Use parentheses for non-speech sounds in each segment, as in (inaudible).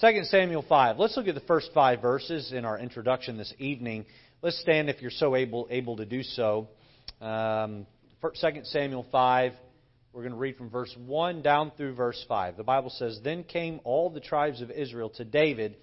2 Samuel 5. Let's look at the first five verses in our introduction this evening. Let's stand if you're so able, able to do so. Um, 2 Samuel 5, we're going to read from verse 1 down through verse 5. The Bible says, Then came all the tribes of Israel to David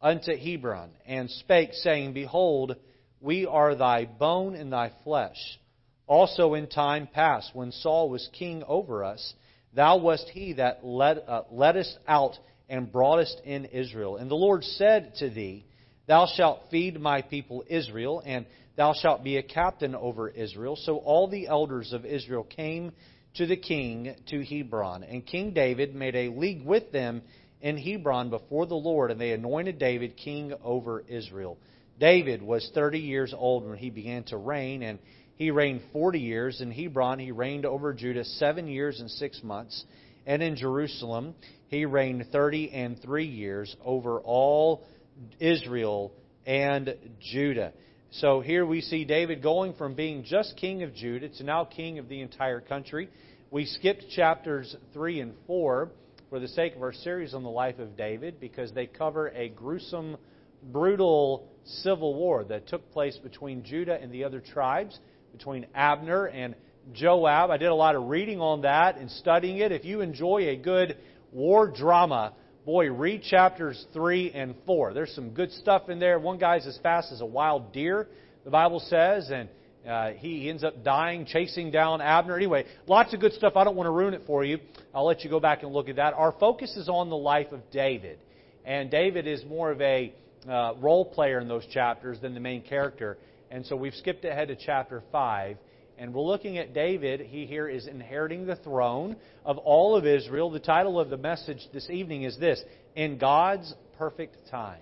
unto Hebron, and spake, saying, Behold, we are thy bone and thy flesh. Also in time past, when Saul was king over us, thou wast he that led, uh, led us out and broughtest in Israel. And the Lord said to thee, Thou shalt feed my people Israel, and thou shalt be a captain over Israel. So all the elders of Israel came to the king to Hebron. And King David made a league with them in Hebron before the Lord, and they anointed David king over Israel. David was 30 years old when he began to reign, and he reigned 40 years. In Hebron, he reigned over Judah seven years and six months. And in Jerusalem, he reigned 30 and three years over all Israel and Judah. So here we see David going from being just king of Judah to now king of the entire country. We skipped chapters 3 and 4 for the sake of our series on the life of David because they cover a gruesome, brutal civil war that took place between Judah and the other tribes, between Abner and Joab. I did a lot of reading on that and studying it. If you enjoy a good war drama, boy, read chapters 3 and 4. There's some good stuff in there. One guy's as fast as a wild deer, the Bible says, and uh, he ends up dying chasing down Abner. Anyway, lots of good stuff. I don't want to ruin it for you. I'll let you go back and look at that. Our focus is on the life of David. And David is more of a uh, role player in those chapters than the main character. And so we've skipped ahead to chapter 5. And we're looking at David. He here is inheriting the throne of all of Israel. The title of the message this evening is this In God's Perfect Time.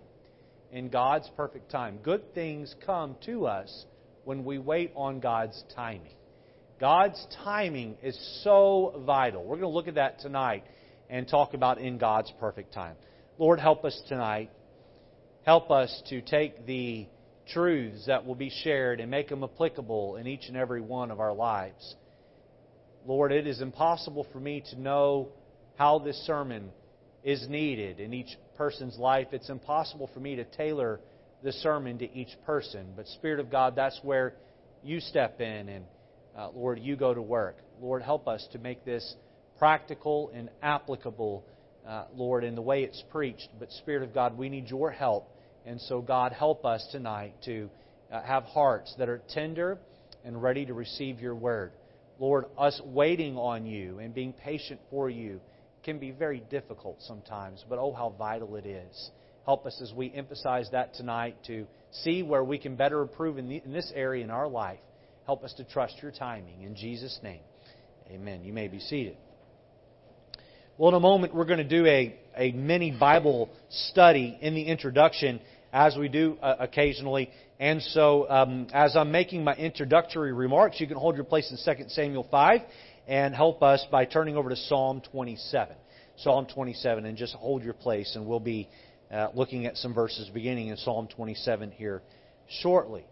In God's perfect time. Good things come to us when we wait on God's timing. God's timing is so vital. We're going to look at that tonight and talk about in God's perfect time. Lord, help us tonight. Help us to take the truths that will be shared and make them applicable in each and every one of our lives. Lord, it is impossible for me to know how this sermon is needed in each person's life. It's impossible for me to tailor the sermon to each person. But, Spirit of God, that's where you step in and, uh, Lord, you go to work. Lord, help us to make this practical and applicable, uh, Lord, in the way it's preached. But, Spirit of God, we need your help and so, God, help us tonight to uh, have hearts that are tender and ready to receive your word. Lord, us waiting on you and being patient for you can be very difficult sometimes, but oh, how vital it is. Help us as we emphasize that tonight to see where we can better improve in, the, in this area in our life. Help us to trust your timing. In Jesus' name, amen. You may be seated. Well, in a moment, we're going to do a, a mini Bible study in the introduction as we do uh, occasionally. And so, um, as I'm making my introductory remarks, you can hold your place in 2 Samuel 5 and help us by turning over to Psalm 27. Psalm 27, and just hold your place, and we'll be uh, looking at some verses beginning in Psalm 27 here shortly.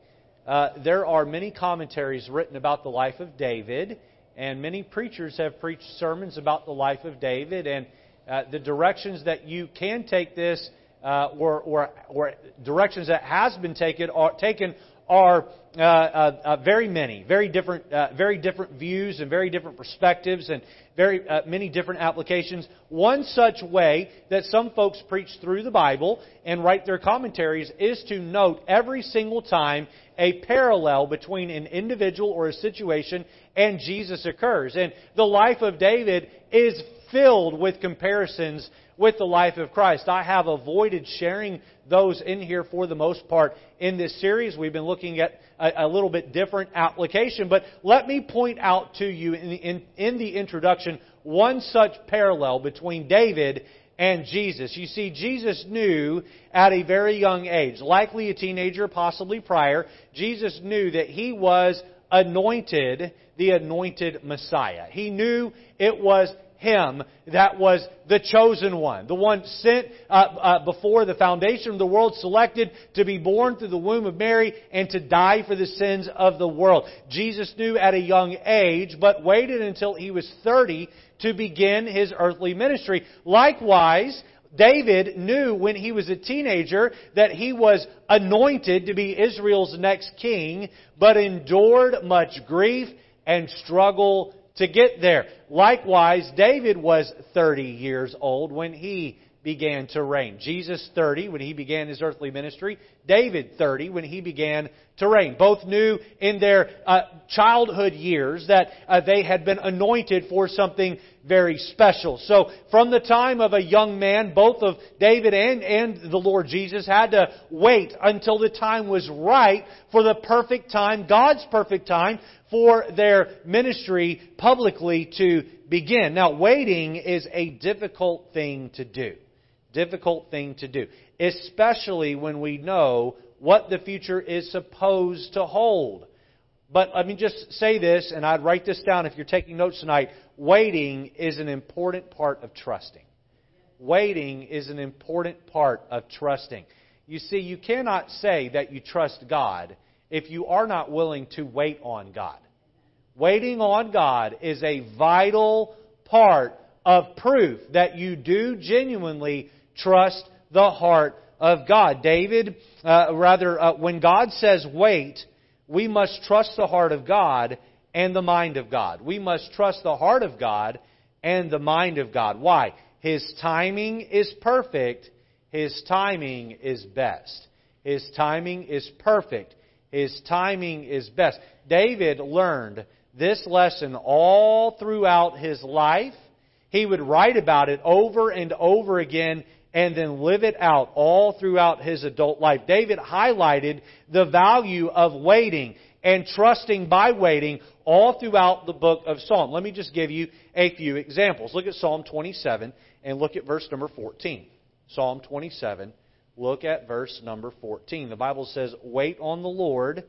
Uh, there are many commentaries written about the life of David, and many preachers have preached sermons about the life of David, and uh, the directions that you can take this uh, or, directions that has been taken are, taken are uh, uh, uh very many, very different, uh, very different views and very different perspectives and very uh, many different applications. One such way that some folks preach through the Bible and write their commentaries is to note every single time a parallel between an individual or a situation and Jesus occurs. And the life of David is filled with comparisons with the life of Christ. I have avoided sharing those in here for the most part in this series. We've been looking at a, a little bit different application, but let me point out to you in the, in, in the introduction one such parallel between David and Jesus. You see, Jesus knew at a very young age, likely a teenager, possibly prior, Jesus knew that he was anointed the anointed Messiah. He knew it was him that was the chosen one, the one sent uh, uh, before the foundation of the world, selected to be born through the womb of Mary and to die for the sins of the world. Jesus knew at a young age, but waited until he was 30 to begin his earthly ministry. Likewise, David knew when he was a teenager that he was anointed to be Israel's next king, but endured much grief and struggle to get there. Likewise, David was 30 years old when he began to reign. Jesus 30 when he began his earthly ministry. David 30 when he began to reign. Both knew in their uh, childhood years that uh, they had been anointed for something very special. So from the time of a young man, both of David and, and the Lord Jesus had to wait until the time was right for the perfect time, God's perfect time, for their ministry publicly to begin. Now, waiting is a difficult thing to do difficult thing to do, especially when we know what the future is supposed to hold. But let me just say this, and I'd write this down if you're taking notes tonight. Waiting is an important part of trusting. Waiting is an important part of trusting. You see, you cannot say that you trust God if you are not willing to wait on God. Waiting on God is a vital part of proof that you do genuinely trust the heart of God. David, uh, rather, uh, when God says wait, we must trust the heart of God and the mind of God. We must trust the heart of God and the mind of God. Why? His timing is perfect. His timing is best. His timing is perfect. His timing is best. David learned this lesson all throughout his life. He would write about it over and over again and then live it out all throughout his adult life. David highlighted the value of waiting and trusting by waiting all throughout the book of Psalm. Let me just give you a few examples. Look at Psalm 27 and look at verse number 14. Psalm 27, look at verse number 14. The Bible says, Wait on the Lord,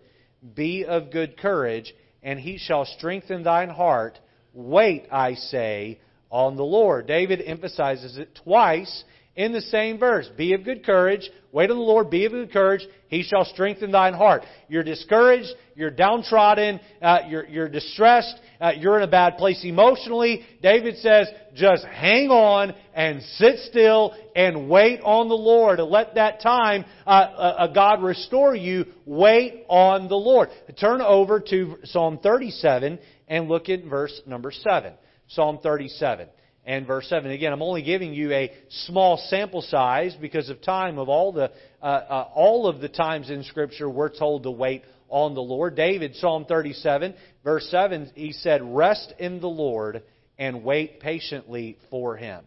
be of good courage, and he shall strengthen thine heart. Wait, I say, on the Lord. David emphasizes it twice in the same verse. Be of good courage. Wait on the Lord. Be of good courage. He shall strengthen thine heart. You're discouraged. You're downtrodden. Uh, you're, you're distressed. Uh, you're in a bad place emotionally. David says, just hang on and sit still and wait on the Lord. Let that time uh, uh, God restore you. Wait on the Lord. Turn over to Psalm 37 and look at verse number 7. Psalm 37 and verse 7. Again, I'm only giving you a small sample size because of time of all the, uh, uh, all of the times in Scripture we're told to wait on the Lord. David, Psalm 37, verse 7, he said, Rest in the Lord and wait patiently for him.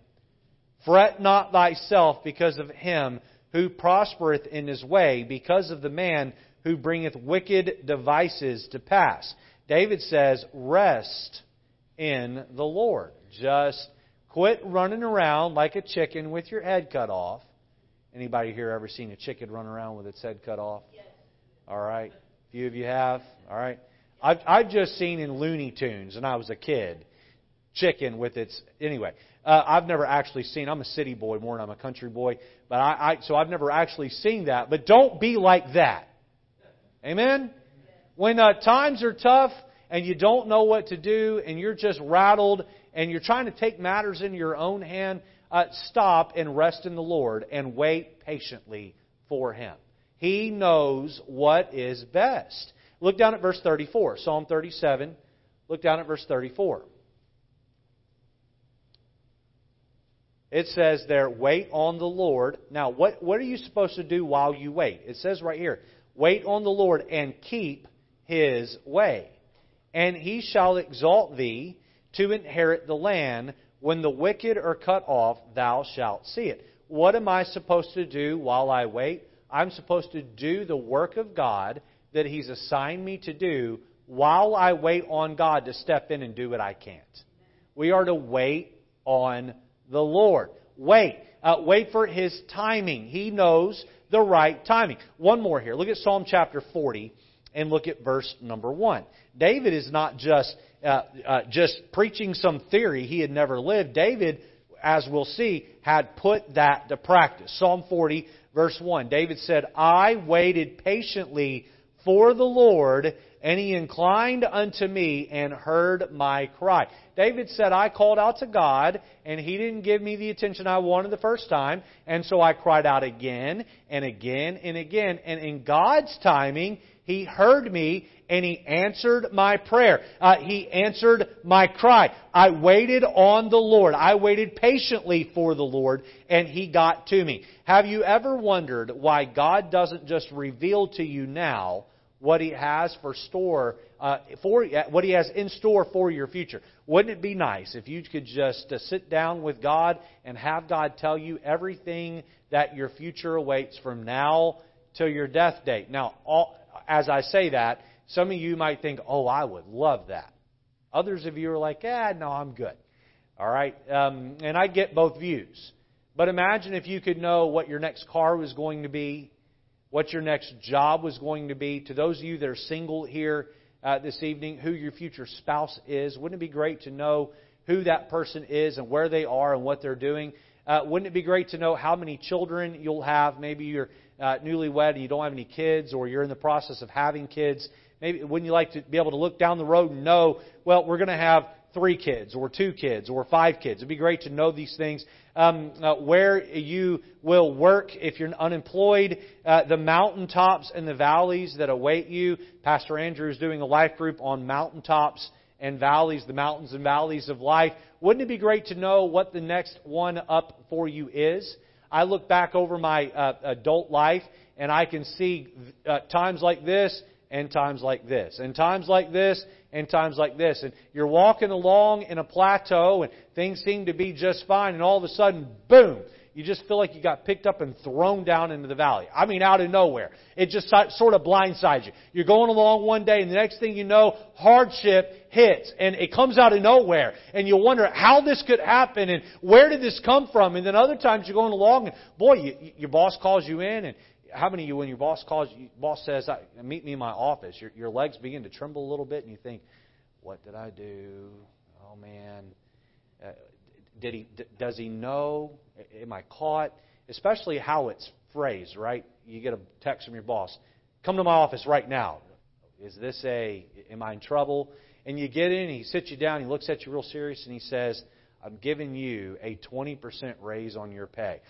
Fret not thyself because of him who prospereth in his way, because of the man who bringeth wicked devices to pass. David says, Rest in the Lord. Just Quit running around like a chicken with your head cut off. Anybody here ever seen a chicken run around with its head cut off? Yes. All right. A few of you have. All right. I've, I've just seen in Looney Tunes, and I was a kid, chicken with its. Anyway, uh, I've never actually seen. I'm a city boy more than I'm a country boy, but I, I so I've never actually seen that. But don't be like that. Amen. When uh, times are tough and you don't know what to do, and you're just rattled and you're trying to take matters in your own hand, uh, stop and rest in the Lord and wait patiently for Him. He knows what is best. Look down at verse 34, Psalm 37. Look down at verse 34. It says there, wait on the Lord. Now, what, what are you supposed to do while you wait? It says right here, wait on the Lord and keep his way. And he shall exalt thee to inherit the land. When the wicked are cut off, thou shalt see it. What am I supposed to do while I wait? I'm supposed to do the work of God that He's assigned me to do while I wait on God to step in and do what I can't. We are to wait on the Lord. Wait. Uh, wait for His timing. He knows the right timing. One more here. Look at Psalm chapter 40 and look at verse number 1. David is not just uh, uh, just preaching some theory he had never lived. David, as we'll see, had put that to practice. Psalm 40, verse 1. David said, I waited patiently for the Lord. and he inclined unto me and heard my cry. David said, I called out to God, and he didn't give me the attention I wanted the first time, and so I cried out again and again and again. And in God's timing, he heard me and He answered my prayer. Uh, he answered my cry. I waited on the Lord. I waited patiently for the Lord and He got to me. Have you ever wondered why God doesn't just reveal to you now what He has for store uh, for what He has in store for your future? Wouldn't it be nice if you could just uh, sit down with God and have God tell you everything that your future awaits from now till your death date? Now, all, as I say that, some of you might think, oh, I would love that. Others of you are like, ah, no, I'm good. All right? Um, and I get both views. But imagine if you could know what your next car was going to be, what your next job was going to be. To those of you that are single here uh, this evening, who your future spouse is. Wouldn't it be great to know who that person is and where they are and what they're doing? Uh, wouldn't it be great to know how many children you'll have? Maybe you're uh, newlywed and you don't have any kids, or you're in the process of having kids. Maybe wouldn't you like to be able to look down the road and know, well, we're going to have three kids, or two kids, or five kids? It'd be great to know these things. Um, uh, where you will work if you're unemployed, uh, the mountaintops and the valleys that await you. Pastor Andrew is doing a life group on mountaintops and valleys, the mountains and valleys of life. Wouldn't it be great to know what the next one up for you is? I look back over my uh, adult life and I can see uh, times like this and times like this, and times like this and times like this. And you're walking along in a plateau and things seem to be just fine, and all of a sudden, boom, you just feel like you got picked up and thrown down into the valley. I mean, out of nowhere. It just sort of blindsides you. You're going along one day, and the next thing you know, hardship hits, and it comes out of nowhere. And you wonder how this could happen, and where did this come from? And then other times you're going along, and boy, you, your boss calls you in, and how many of you, when your boss calls, you, boss says, "Meet me in my office," your, your legs begin to tremble a little bit, and you think, "What did I do? Oh man." Uh, did he, does he know? Am I caught? Especially how it's phrased, right? You get a text from your boss, come to my office right now. Is this a, am I in trouble? And you get in, he sits you down, he looks at you real serious, and he says, I'm giving you a 20% raise on your pay.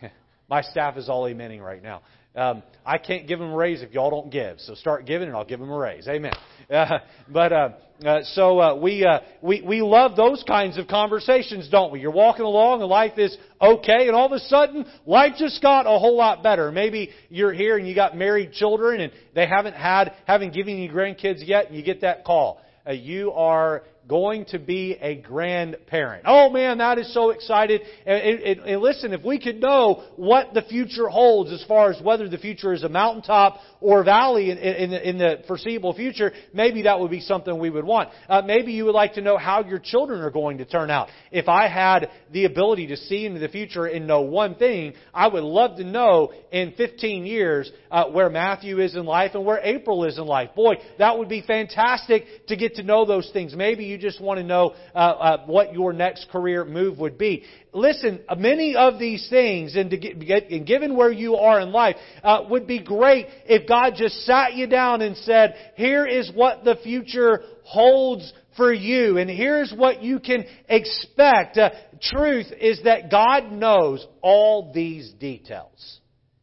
(laughs) My staff is all amening right now. Um, I can't give them a raise if y'all don't give. So start giving, and I'll give them a raise. Amen. (laughs) Uh, but uh, uh, so uh, we uh, we we love those kinds of conversations, don't we? You're walking along, and life is okay, and all of a sudden, life just got a whole lot better. Maybe you're here and you got married children, and they haven't had haven't given you grandkids yet, and you get that call. Uh, you are going to be a grandparent. Oh man, that is so excited. And, and, and, listen, if we could know what the future holds as far as whether the future is a mountaintop or valley in, in, the, in the, foreseeable future, maybe that would be something we would want. Uh, maybe you would like to know how your children are going to turn out. If I had the ability to see into the future and know one thing, I would love to know in 15 years uh, where Matthew is in life and where April is in life. Boy, that would be fantastic to get to know those things. Maybe you just want to know uh, uh, what your next career move would be. Listen, many of these things, and, get, and given where you are in life, uh, would be great if God just sat you down and said, here is what the future holds for you, and here's what you can expect. Uh, truth is that God knows all these details.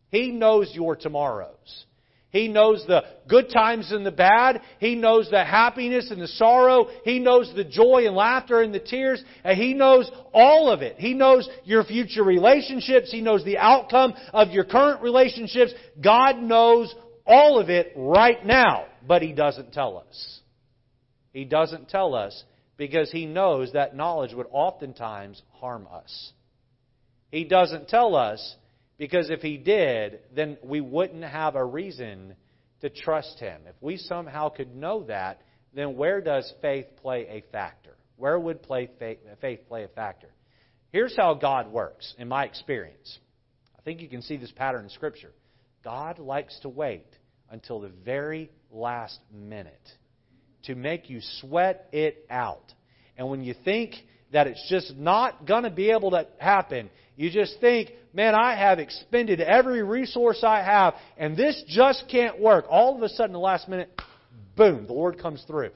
He knows your tomorrows. He knows the good times and the bad. He knows the happiness and the sorrow. He knows the joy and laughter and the tears. And He knows all of it. He knows your future relationships. He knows the outcome of your current relationships. God knows all of it right now, but He doesn't tell us. He doesn't tell us because He knows that knowledge would oftentimes harm us. He doesn't tell us because if he did, then we wouldn't have a reason to trust him. If we somehow could know that, then where does faith play a factor? Where would play faith, faith play a factor? Here's how God works, in my experience. I think you can see this pattern in Scripture. God likes to wait until the very last minute to make you sweat it out. And when you think that it's just not going to be able to happen. You just think, man, I have expended every resource I have, and this just can't work. All of a sudden, the last minute, boom, the Lord comes through.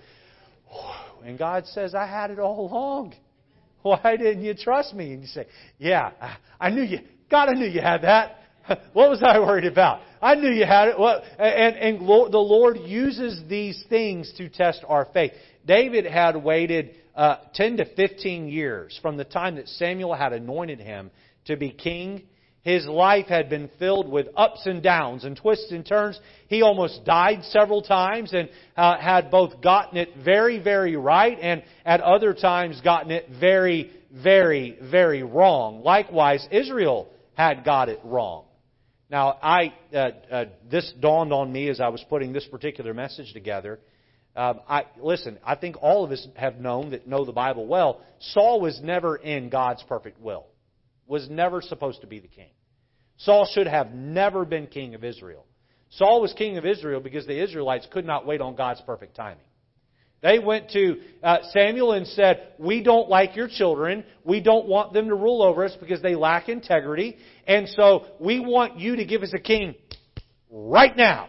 (sighs) And God says, I had it all along. (laughs) Why didn't you trust me? And you say, Yeah, I knew you. God, I knew you had that. (laughs) What was I worried about? I knew you had it. What? And, and the Lord uses these things to test our faith. David had waited uh, 10 to 15 years from the time that Samuel had anointed him to be king. His life had been filled with ups and downs and twists and turns. He almost died several times and uh, had both gotten it very, very right and at other times gotten it very, very, very wrong. Likewise, Israel had got it wrong. Now, I uh, uh, this dawned on me as I was putting this particular message together. Um, I listen. I think all of us have known that know the Bible well. Saul was never in God's perfect will. Was never supposed to be the king. Saul should have never been king of Israel. Saul was king of Israel because the Israelites could not wait on God's perfect timing. They went to uh, Samuel and said, We don't like your children. We don't want them to rule over us because they lack integrity. And so we want you to give us a king right now.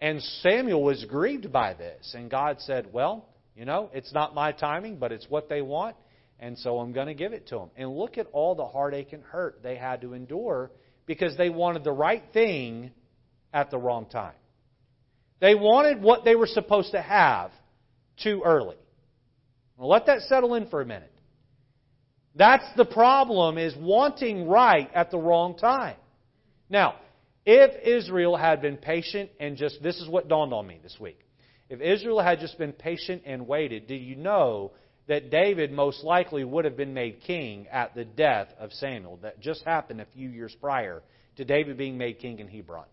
And Samuel was grieved by this. And God said, Well, you know, it's not my timing, but it's what they want. And so I'm going to give it to them. And look at all the heartache and hurt they had to endure because they wanted the right thing at the wrong time. They wanted what they were supposed to have too early. Well, let that settle in for a minute. That's the problem is wanting right at the wrong time. Now, if Israel had been patient and just, this is what dawned on me this week. If Israel had just been patient and waited, do you know that David most likely would have been made king at the death of Samuel? That just happened a few years prior to David being made king in Hebron.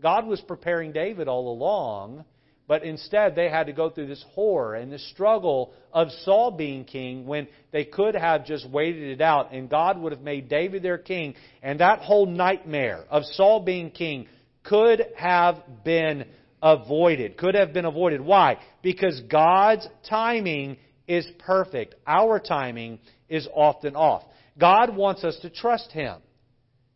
God was preparing David all along but instead, they had to go through this horror and this struggle of Saul being king when they could have just waited it out and God would have made David their king. And that whole nightmare of Saul being king could have been avoided. Could have been avoided. Why? Because God's timing is perfect. Our timing is often off. God wants us to trust Him.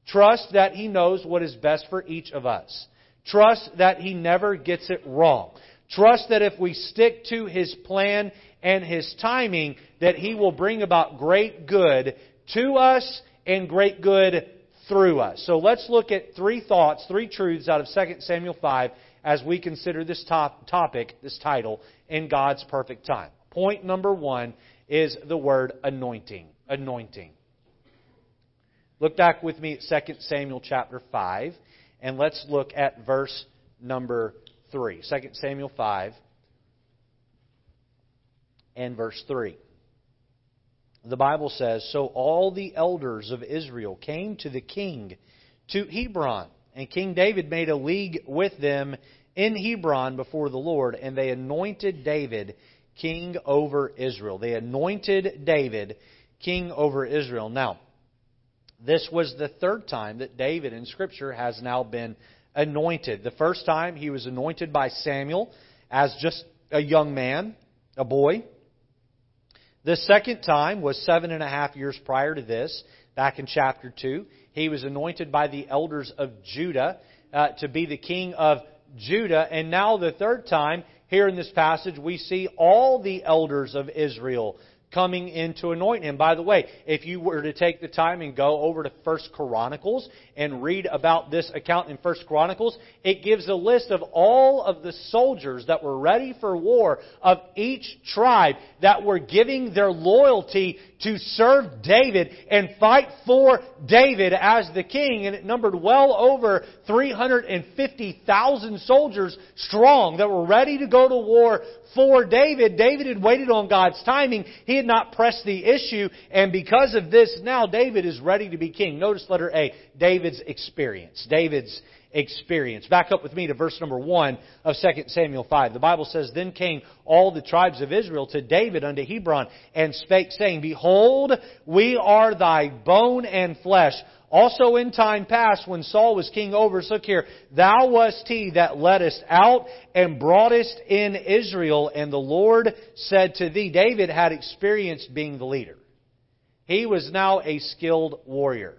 Trust that He knows what is best for each of us. Trust that He never gets it wrong. Trust that if we stick to His plan and His timing, that He will bring about great good to us and great good through us. So let's look at three thoughts, three truths out of 2 Samuel 5 as we consider this top, topic, this title, in God's perfect time. Point number one is the word anointing. Anointing. Look back with me at 2 Samuel chapter 5 and let's look at verse number 3. 2 Samuel 5 and verse 3. The Bible says, So all the elders of Israel came to the king to Hebron, and King David made a league with them in Hebron before the Lord, and they anointed David king over Israel. They anointed David king over Israel. Now, this was the third time that David in Scripture has now been anointed. The first time he was anointed by Samuel as just a young man, a boy. The second time was seven and a half years prior to this, back in chapter 2. He was anointed by the elders of Judah uh, to be the king of Judah. And now the third time, here in this passage, we see all the elders of Israel coming in to anoint him. By the way, if you were to take the time and go over to First Chronicles and read about this account in First Chronicles, it gives a list of all of the soldiers that were ready for war of each tribe that were giving their loyalty to serve David and fight for David as the king. And it numbered well over 350,000 soldiers strong that were ready to go to war for David. David had waited on God's timing. He had not pressed the issue. And because of this, now David is ready to be king. Notice letter A, David's experience. David's experience. Back up with me to verse number 1 of 2 Samuel 5. The Bible says, Then came all the tribes of Israel to David unto Hebron, and spake, saying, Behold, we are thy bone and flesh. Also in time past, when Saul was king over us, look here, thou wast he that leddest out and broughtest in Israel, and the Lord said to thee, David had experienced being the leader. He was now a skilled warrior.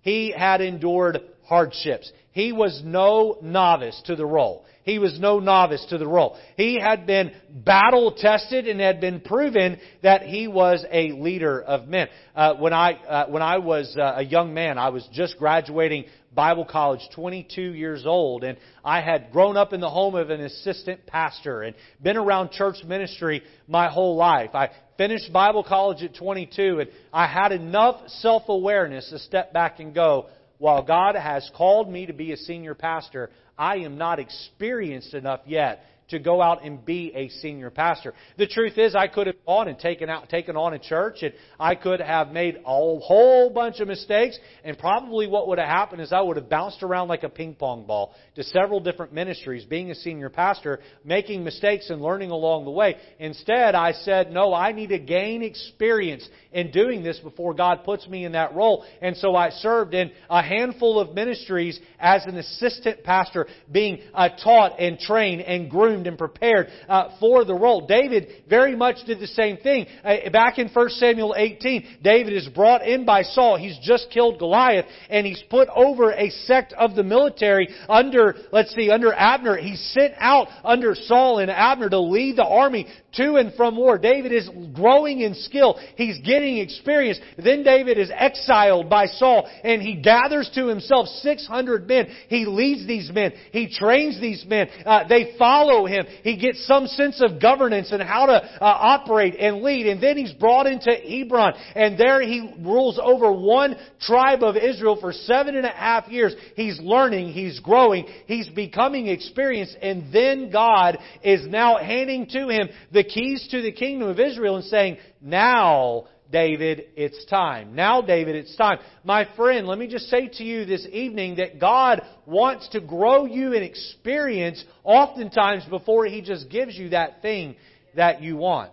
He had endured hardships. He was no novice to the role. He was no novice to the role. He had been battle tested and had been proven that he was a leader of men. Uh, when I uh, when I was uh, a young man, I was just graduating Bible college, 22 years old, and I had grown up in the home of an assistant pastor and been around church ministry my whole life. I finished Bible college at 22, and I had enough self awareness to step back and go, while God has called me to be a senior pastor, I am not experienced enough yet to go out and be a senior pastor. The truth is, I could have gone and taken out, taken on a church, and I could have made a whole bunch of mistakes. And probably what would have happened is I would have bounced around like a ping pong ball to several different ministries, being a senior pastor, making mistakes and learning along the way. Instead, I said, no, I need to gain experience in doing this before God puts me in that role. And so I served in a handful of ministries as an assistant pastor, being uh, taught and trained and groomed groomed and prepared uh, for the role. David very much did the same thing. Uh, back in 1 Samuel 18, David is brought in by Saul. He's just killed Goliath and he's put over a sect of the military under, let's see, under Abner. He's sent out under Saul and Abner to lead the army to and from war. David is growing in skill. He's getting experience. Then David is exiled by Saul and he gathers to himself 600 men. He leads these men. He trains these men. Uh, they follow him. He gets some sense of governance and how to uh, operate and lead. And then he's brought into Hebron and there he rules over one tribe of Israel for seven and a half years. He's learning. He's growing. He's becoming experienced. And then God is now handing to him the keys to the kingdom of Israel and saying, now, David, it's time. Now, David, it's time. My friend, let me just say to you this evening that God wants to grow you in experience oftentimes before He just gives you that thing that you want.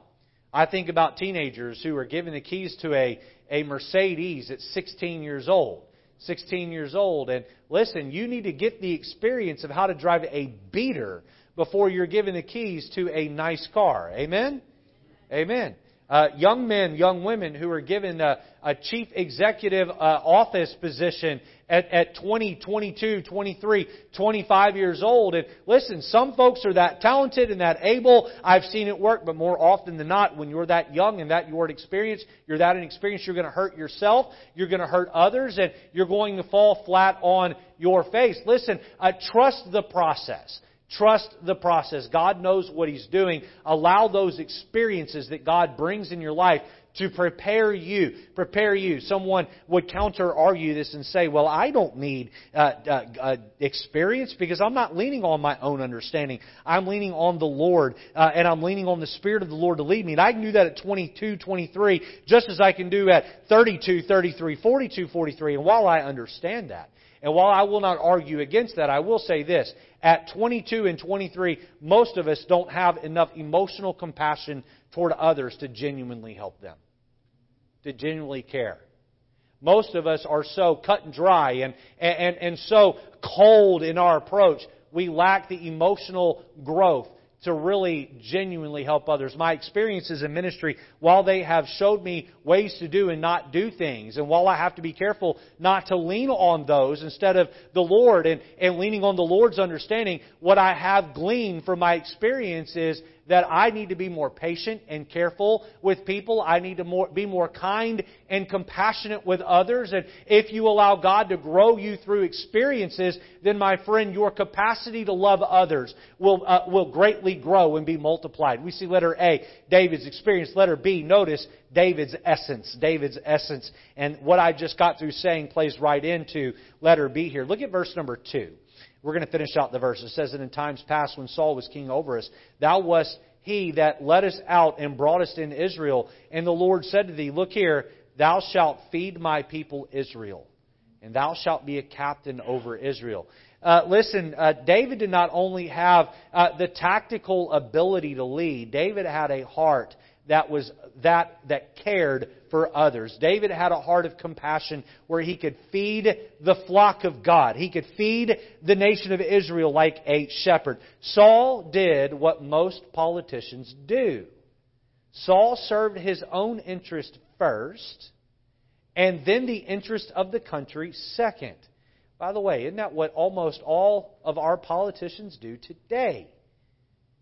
I think about teenagers who are given the keys to a, a Mercedes at 16 years old. 16 years old. And listen, you need to get the experience of how to drive a beater before you're given the keys to a nice car. Amen? Amen. Uh, young men, young women who are given a, a chief executive uh, office position at, at 20, 22, 23, 25 years old. And listen, some folks are that talented and that able. I've seen it work, but more often than not, when you're that young and that you're experienced, you're that inexperienced, you're going to hurt yourself, you're going to hurt others, and you're going to fall flat on your face. Listen, uh, trust the process. Trust the process. God knows what He's doing. Allow those experiences that God brings in your life to prepare you. Prepare you. Someone would counter argue this and say, well, I don't need uh, uh, uh, experience because I'm not leaning on my own understanding. I'm leaning on the Lord uh, and I'm leaning on the Spirit of the Lord to lead me. And I can do that at 22, 23, just as I can do at 32, 33, 42, 43. And while I understand that, and while I will not argue against that, I will say this. At 22 and 23, most of us don't have enough emotional compassion toward others to genuinely help them, to genuinely care. Most of us are so cut and dry and, and, and so cold in our approach. We lack the emotional growth to really genuinely help others. My experiences in ministry, while they have showed me ways to do and not do things, and while I have to be careful not to lean on those instead of the Lord and, and leaning on the Lord's understanding, what I have gleaned from my experience is that I need to be more patient and careful with people. I need to more, be more kind and compassionate with others. And if you allow God to grow you through experiences, then my friend, your capacity to love others will, uh, will greatly grow and be multiplied. We see letter A, David's experience. Letter B, notice David's essence. David's essence. And what I just got through saying plays right into letter B here. Look at verse number 2. We're going to finish out the verse. It says that in times past when Saul was king over us, thou wast he that led us out and brought us into Israel. And the Lord said to thee, Look here, thou shalt feed my people Israel, and thou shalt be a captain over Israel. Uh, listen, uh, David did not only have uh, the tactical ability to lead, David had a heart that was that that cared for others. David had a heart of compassion where he could feed the flock of God. He could feed the nation of Israel like a shepherd. Saul did what most politicians do. Saul served his own interest first, and then the interest of the country second. By the way, isn't that what almost all of our politicians do today?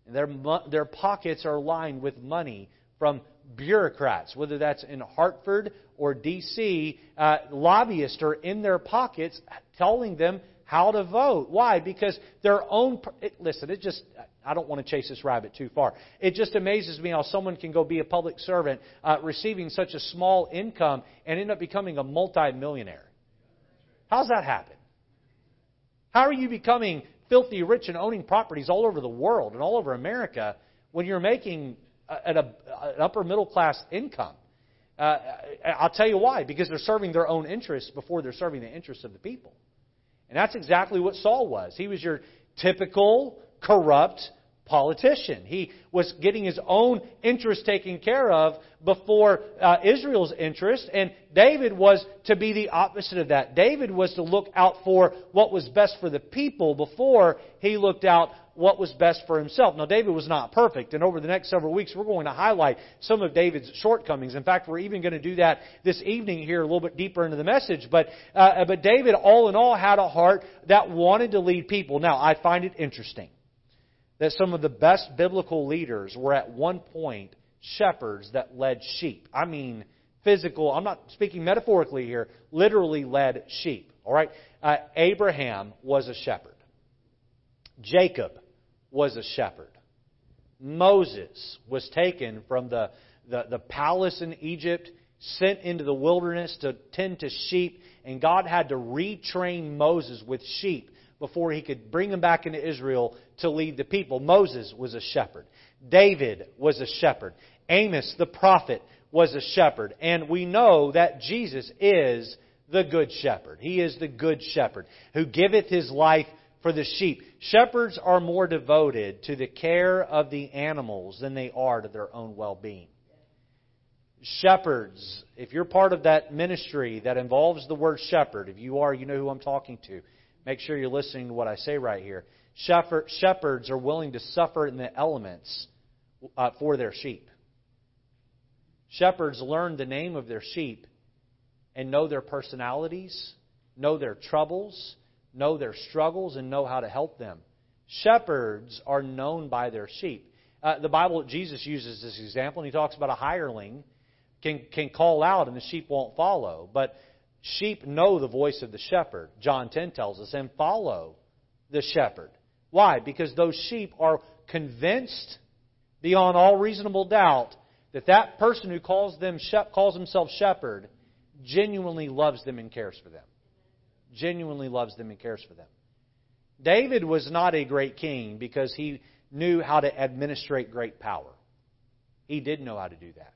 Their, their pockets are lined with money from bureaucrats, whether that's in Hartford or D.C. Uh, lobbyists are in their pockets telling them how to vote. Why? Because their own. It, listen, it just. I don't want to chase this rabbit too far. It just amazes me how someone can go be a public servant, uh, receiving such a small income, and end up becoming a multimillionaire. How's that happen? How are you becoming filthy rich and owning properties all over the world and all over America when you're making an upper middle class income? Uh, I'll tell you why. Because they're serving their own interests before they're serving the interests of the people. And that's exactly what Saul was. He was your typical corrupt politician. He was getting his own interest taken care of before uh, Israel's interest, and David was to be the opposite of that. David was to look out for what was best for the people before he looked out what was best for himself. Now, David was not perfect, and over the next several weeks, we're going to highlight some of David's shortcomings. In fact, we're even going to do that this evening here, a little bit deeper into the message. But, uh, but David, all in all, had a heart that wanted to lead people. Now, I find it interesting that some of the best biblical leaders were at one point shepherds that led sheep. I mean, physical, I'm not speaking metaphorically here, literally led sheep. All right? Uh, Abraham was a shepherd. Jacob was a shepherd. Moses was taken from the, the, the palace in Egypt, sent into the wilderness to tend to sheep, and God had to retrain Moses with sheep before he could bring him back into Israel to lead the people. Moses was a shepherd. David was a shepherd. Amos the prophet was a shepherd. And we know that Jesus is the good shepherd. He is the good shepherd who giveth his life for the sheep. Shepherds are more devoted to the care of the animals than they are to their own well being. Shepherds, if you're part of that ministry that involves the word shepherd, if you are, you know who I'm talking to. Make sure you're listening to what I say right here. Shepherds are willing to suffer in the elements uh, for their sheep. Shepherds learn the name of their sheep and know their personalities, know their troubles, know their struggles, and know how to help them. Shepherds are known by their sheep. Uh, the Bible, Jesus uses this example, and he talks about a hireling can, can call out and the sheep won't follow. But sheep know the voice of the shepherd, John 10 tells us, and follow the shepherd. Why? Because those sheep are convinced beyond all reasonable doubt that that person who calls, them, calls himself shepherd genuinely loves them and cares for them. Genuinely loves them and cares for them. David was not a great king because he knew how to administrate great power. He did know how to do that.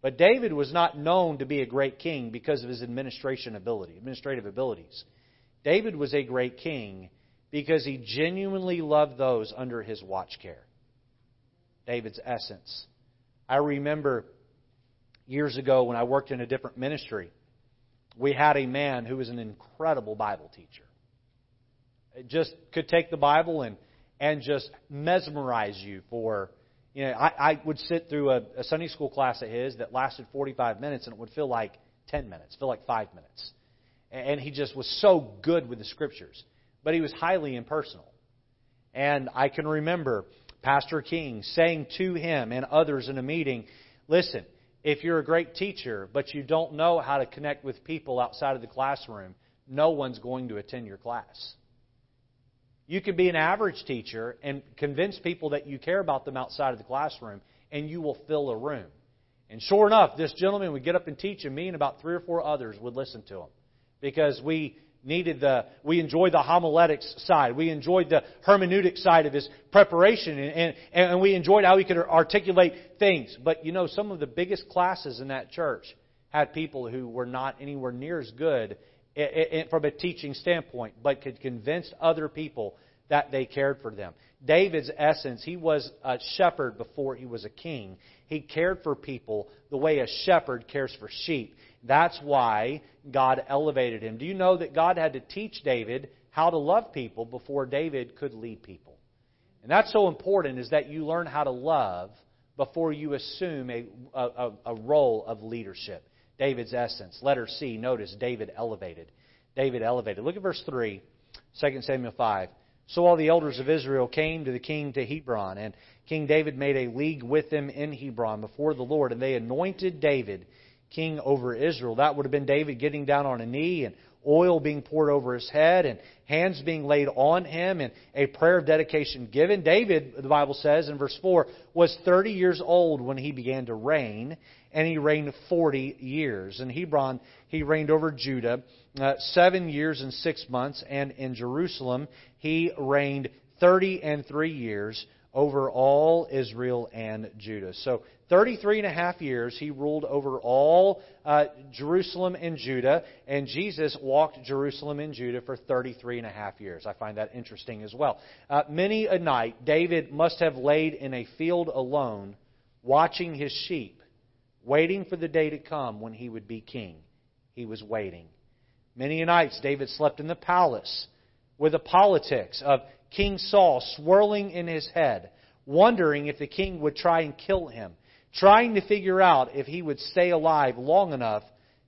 But David was not known to be a great king because of his administration ability, administrative abilities. David was a great king because he genuinely loved those under his watch care. David's essence. I remember years ago when I worked in a different ministry, we had a man who was an incredible Bible teacher. Just could take the Bible and, and just mesmerize you for, you know, I, I would sit through a, a Sunday school class of his that lasted 45 minutes and it would feel like 10 minutes, feel like 5 minutes. And he just was so good with the scriptures but he was highly impersonal. And I can remember Pastor King saying to him and others in a meeting, listen, if you're a great teacher, but you don't know how to connect with people outside of the classroom, no one's going to attend your class. You can be an average teacher and convince people that you care about them outside of the classroom, and you will fill a room. And sure enough, this gentleman would get up and teach, and me and about three or four others would listen to him because we needed the, we enjoyed the homiletics side. We enjoyed the hermeneutic side of his preparation, and, and, and we enjoyed how he could articulate things. But you know, some of the biggest classes in that church had people who were not anywhere near as good from a teaching standpoint, but could convince other people that they cared for them. David's essence, he was a shepherd before he was a king. He cared for people the way a shepherd cares for sheep. That's why God elevated him. Do you know that God had to teach David how to love people before David could lead people? And that's so important is that you learn how to love before you assume a, a, a role of leadership. David's essence. Letter C, notice David elevated. David elevated. Look at verse 3, 2 Samuel 5. So all the elders of Israel came to the king to Hebron, and King David made a league with them in Hebron before the Lord, and they anointed David king over Israel. That would have been David getting down on a knee and oil being poured over his head and hands being laid on him and a prayer of dedication given. David, the Bible says in verse 4, was 30 years old when he began to reign, and he reigned 40 years. In Hebron, he reigned over Judah uh, seven years and six months, and in Jerusalem, he reigned 30 and three years over all Israel and Judah. So 33 and a half years he ruled over all uh, Jerusalem and Judah, and Jesus walked Jerusalem and Judah for 33 and a half years. I find that interesting as well. Uh, many a night, David must have laid in a field alone, watching his sheep, waiting for the day to come when he would be king. He was waiting. Many a nights, David slept in the palace with the politics of King Saul swirling in his head, wondering if the king would try and kill him, trying to figure out if he would stay alive long enough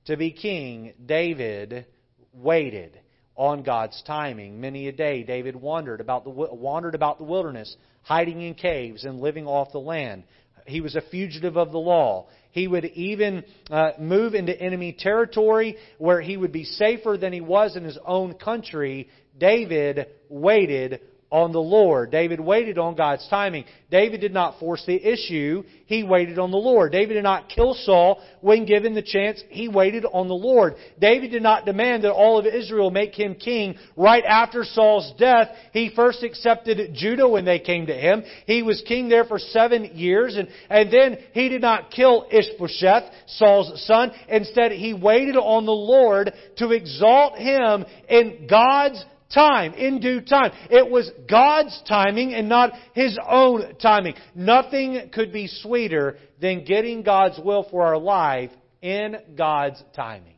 to be king. David waited on God's timing. Many a day David wandered about the wandered about the wilderness, hiding in caves and living off the land. He was a fugitive of the law. He would even uh, move into enemy territory where he would be safer than he was in his own country. David waited on the Lord. David waited on God's timing. David did not force the issue. He waited on the Lord. David did not kill Saul when given the chance. He waited on the Lord. David did not demand that all of Israel make him king right after Saul's death. He first accepted Judah when they came to him. He was king there for seven years and, and then he did not kill Ishbosheth, Saul's son. Instead, he waited on the Lord to exalt him in God's time, in due time. It was God's timing and not his own timing. Nothing could be sweeter than getting God's will for our life in God's timing.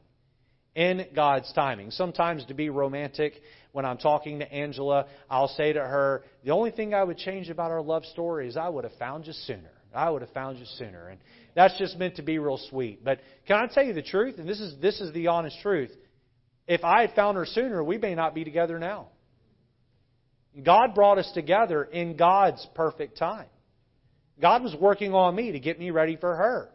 In God's timing. Sometimes to be romantic, when I'm talking to Angela, I'll say to her, the only thing I would change about our love story is I would have found you sooner. I would have found you sooner. And that's just meant to be real sweet. But can I tell you the truth? And this is, this is the honest truth. If I had found her sooner, we may not be together now. God brought us together in God's perfect time. God was working on me to get me ready for her.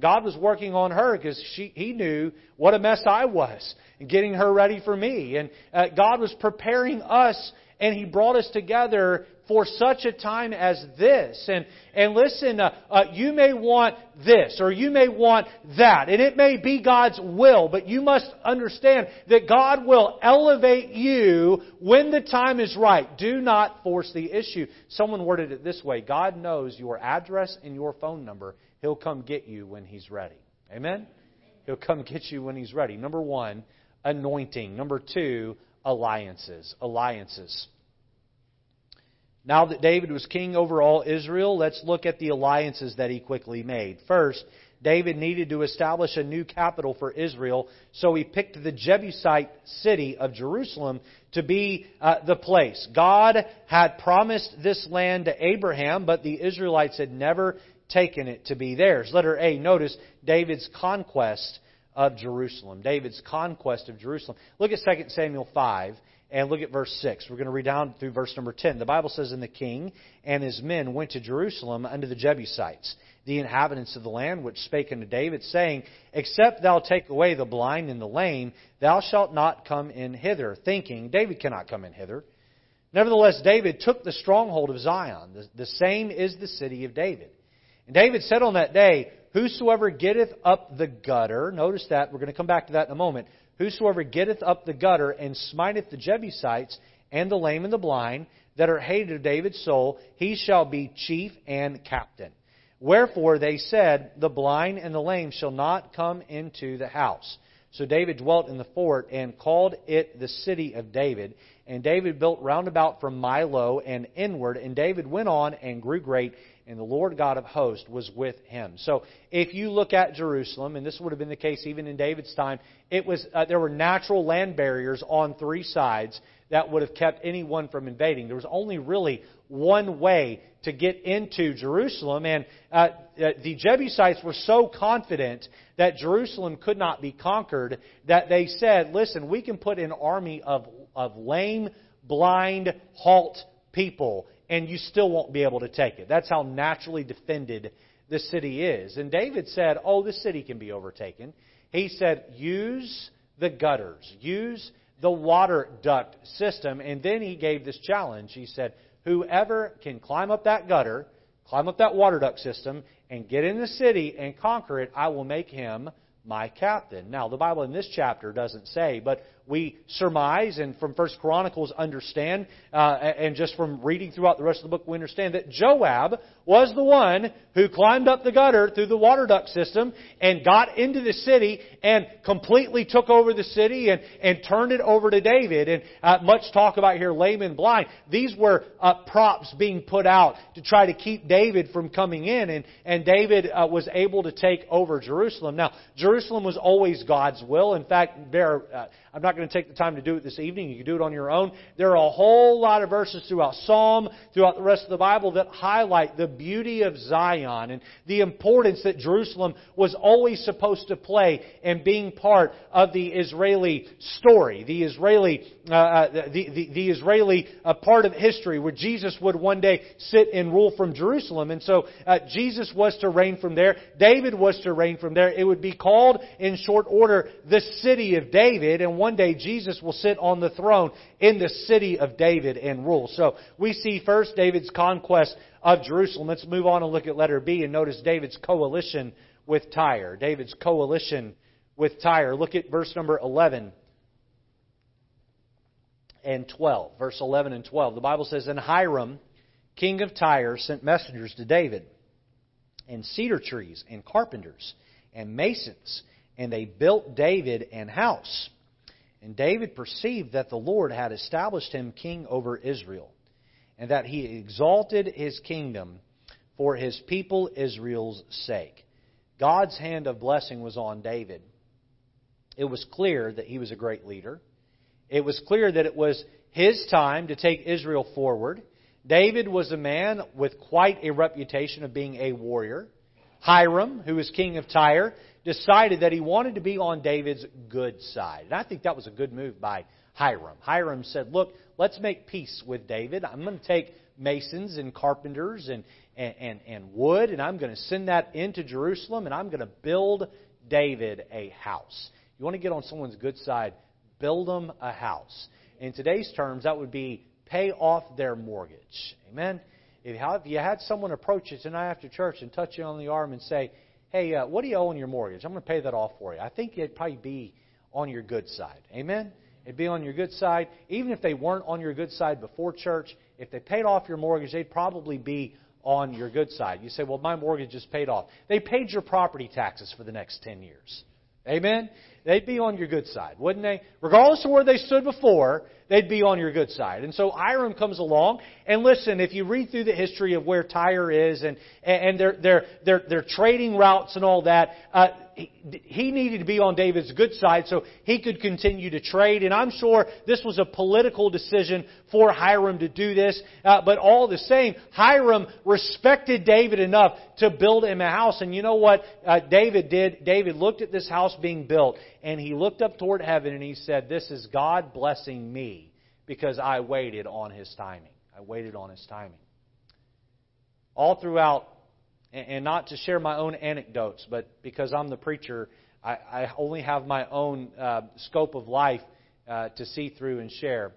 God was working on her because she, He knew what a mess I was and getting her ready for me. And uh, God was preparing us and He brought us together for such a time as this. And, and listen, uh, uh, you may want this or you may want that, and it may be God's will, but you must understand that God will elevate you when the time is right. Do not force the issue. Someone worded it this way God knows your address and your phone number. He'll come get you when He's ready. Amen? He'll come get you when He's ready. Number one, anointing. Number two, alliances. Alliances. Now that David was king over all Israel, let's look at the alliances that he quickly made. First, David needed to establish a new capital for Israel, so he picked the Jebusite city of Jerusalem to be uh, the place. God had promised this land to Abraham, but the Israelites had never taken it to be theirs. Letter A, notice David's conquest of Jerusalem. David's conquest of Jerusalem. Look at 2 Samuel 5 and look at verse 6. We're going to read down through verse number 10. The Bible says, And the king and his men went to Jerusalem unto the Jebusites, the inhabitants of the land, which spake unto David, saying, Except thou take away the blind and the lame, thou shalt not come in hither, thinking, David cannot come in hither. Nevertheless, David took the stronghold of Zion. The, the same is the city of David. And David said on that day, Whosoever getteth up the gutter, notice that, we're going to come back to that in a moment. Whosoever getteth up the gutter and smiteth the Jebusites and the lame and the blind that are hated of David's soul, he shall be chief and captain. Wherefore they said, The blind and the lame shall not come into the house. So David dwelt in the fort and called it the city of David. And David built round about from Millo and inward. And David went on and grew great and the Lord God of hosts was with him. So if you look at Jerusalem, and this would have been the case even in David's time, it was uh, there were natural land barriers on three sides that would have kept anyone from invading. There was only really one way to get into Jerusalem, and uh, uh, the Jebusites were so confident that Jerusalem could not be conquered that they said, "Listen, we can put an army of of lame, blind, halt people." And you still won't be able to take it. That's how naturally defended the city is. And David said, Oh, the city can be overtaken. He said, Use the gutters, use the water duct system. And then he gave this challenge. He said, Whoever can climb up that gutter, climb up that water duct system, and get in the city and conquer it, I will make him my captain. Now, the Bible in this chapter doesn't say, but we surmise and from First Chronicles understand, uh, and just from reading throughout the rest of the book, we understand that Joab was the one who climbed up the gutter through the water duct system and got into the city and completely took over the city and, and turned it over to David. And uh, much talk about here, lame and blind. These were uh, props being put out to try to keep David from coming in, and, and David uh, was able to take over Jerusalem. Now, Jerusalem was always God's will. In fact, there, uh, I'm not going to take the time to do it this evening. You can do it on your own. There are a whole lot of verses throughout Psalm, throughout the rest of the Bible that highlight the beauty of Zion and the importance that Jerusalem was always supposed to play in being part of the Israeli story, the Israeli, uh, uh the, the, the, Israeli uh, part of history where Jesus would one day sit and rule from Jerusalem. And so uh, Jesus was to reign from there. David was to reign from there. It would be called in short order the city of David. And one day Jesus will sit on the throne in the city of David and rule. So we see first David's conquest of Jerusalem. Let's move on and look at letter B and notice David's coalition with Tyre. David's coalition with Tyre. Look at verse number 11 and 12. Verse 11 and 12. The Bible says, And Hiram, king of Tyre, sent messengers to David, and cedar trees, and carpenters, and masons, and they built David an house. And David perceived that the Lord had established him king over Israel, and that he exalted his kingdom for his people Israel's sake. God's hand of blessing was on David. It was clear that he was a great leader. It was clear that it was his time to take Israel forward. David was a man with quite a reputation of being a warrior. Hiram, who was king of Tyre, decided that he wanted to be on David's good side. And I think that was a good move by Hiram. Hiram said, Look, let's make peace with David. I'm going to take masons and carpenters and, and, and, and wood, and I'm going to send that into Jerusalem, and I'm going to build David a house. You want to get on someone's good side, build them a house. In today's terms, that would be pay off their mortgage. Amen? If you had someone approach you tonight after church and touch you on the arm and say, hey, uh, what do you owe on your mortgage? I'm going to pay that off for you. I think it'd probably be on your good side. Amen? It'd be on your good side. Even if they weren't on your good side before church, if they paid off your mortgage, they'd probably be on your good side. You say, well, my mortgage is paid off. They paid your property taxes for the next 10 years. Amen? They'd be on your good side, wouldn't they? Regardless of where they stood before, they'd be on your good side. And so Hiram comes along, and listen, if you read through the history of where Tyre is and, and their, their, their, their trading routes and all that, uh, he needed to be on David's good side so he could continue to trade. And I'm sure this was a political decision for Hiram to do this. Uh, but all the same, Hiram respected David enough to build him a house. And you know what uh, David did? David looked at this house being built and he looked up toward heaven and he said, This is God blessing me because I waited on his timing. I waited on his timing. All throughout, and not to share my own anecdotes, but because I'm the preacher, I, I only have my own uh, scope of life uh, to see through and share.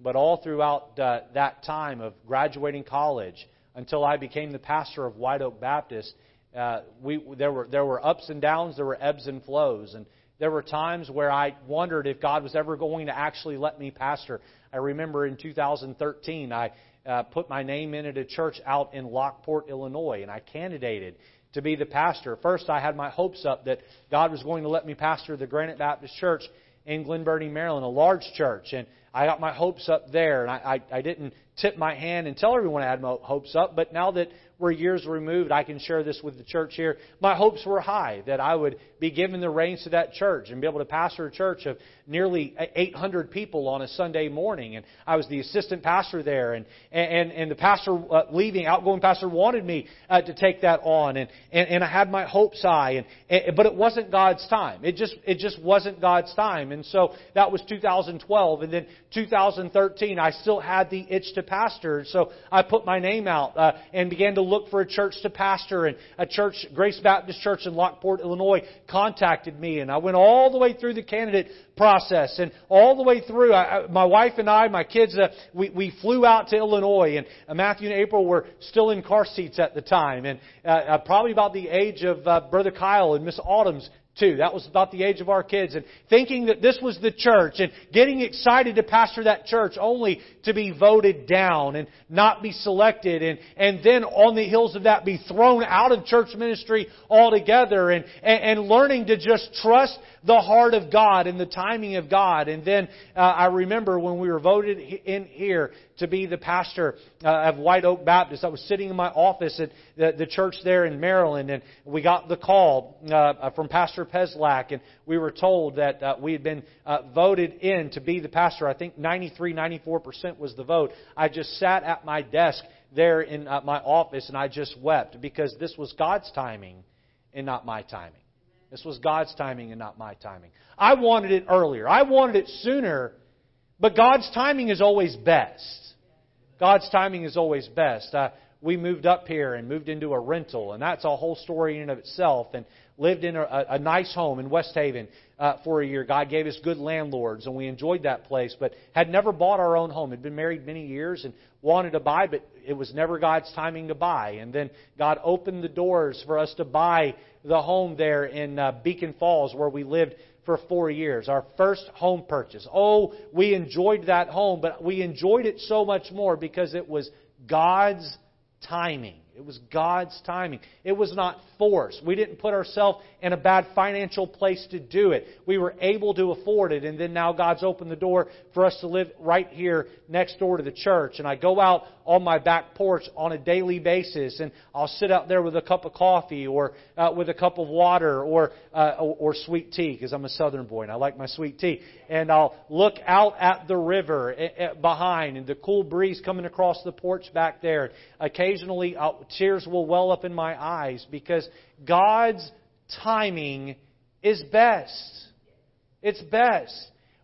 But all throughout uh, that time of graduating college until I became the pastor of White Oak Baptist, uh, we, there, were, there were ups and downs, there were ebbs and flows. And there were times where I wondered if God was ever going to actually let me pastor. I remember in 2013, I uh, put my name in at a church out in Lockport, Illinois, and I candidated to be the pastor. First, I had my hopes up that God was going to let me pastor the Granite Baptist Church in Glen Burnie, Maryland, a large church. And I got my hopes up there, and I, I, I didn't tip my hand and tell everyone I had my hopes up. But now that were years removed, I can share this with the church here. My hopes were high that I would be given the reins to that church and be able to pastor a church of nearly 800 people on a Sunday morning. And I was the assistant pastor there, and and and the pastor uh, leaving, outgoing pastor wanted me uh, to take that on, and, and and I had my hopes high, and, and but it wasn't God's time. It just it just wasn't God's time, and so that was 2012, and then 2013, I still had the itch to pastor, so I put my name out uh, and began to look for a church to pastor, and a church, Grace Baptist Church in Lockport, Illinois, contacted me, and I went all the way through the candidate process, and all the way through, I, my wife and I, my kids, uh, we we flew out to Illinois, and uh, Matthew and April were still in car seats at the time, and uh, uh, probably about the age of uh, Brother Kyle and Miss Autumn's too. That was about the age of our kids. And thinking that this was the church and getting excited to pastor that church only to be voted down and not be selected and, and then on the heels of that be thrown out of church ministry altogether and, and, and learning to just trust the heart of God and the timing of God. And then uh, I remember when we were voted in here to be the pastor uh, of White Oak Baptist, I was sitting in my office at the, the church there in Maryland, and we got the call uh, from Pastor Peslak, and we were told that uh, we had been uh, voted in to be the pastor. I think 93, 94% was the vote. I just sat at my desk there in uh, my office, and I just wept because this was God's timing and not my timing. This was God's timing and not my timing. I wanted it earlier. I wanted it sooner, but God's timing is always best. God's timing is always best. Uh, we moved up here and moved into a rental, and that's a whole story in and of itself. And lived in a, a nice home in West Haven uh, for a year. God gave us good landlords, and we enjoyed that place, but had never bought our own home. Had been married many years and wanted to buy, but it was never God's timing to buy. And then God opened the doors for us to buy the home there in uh, Beacon Falls, where we lived for four years. Our first home purchase. Oh, we enjoyed that home, but we enjoyed it so much more because it was God's timing. It was God's timing. It was not forced. We didn't put ourselves in a bad financial place to do it. We were able to afford it, and then now God's opened the door for us to live right here next door to the church. And I go out on my back porch on a daily basis, and I'll sit out there with a cup of coffee or uh, with a cup of water or uh, or, sweet tea because I'm a Southern boy and I like my sweet tea. And I'll look out at the river eh, eh, behind and the cool breeze coming across the porch back there. Occasionally, I'll, tears will well up in my eyes because God's timing is best. It's best.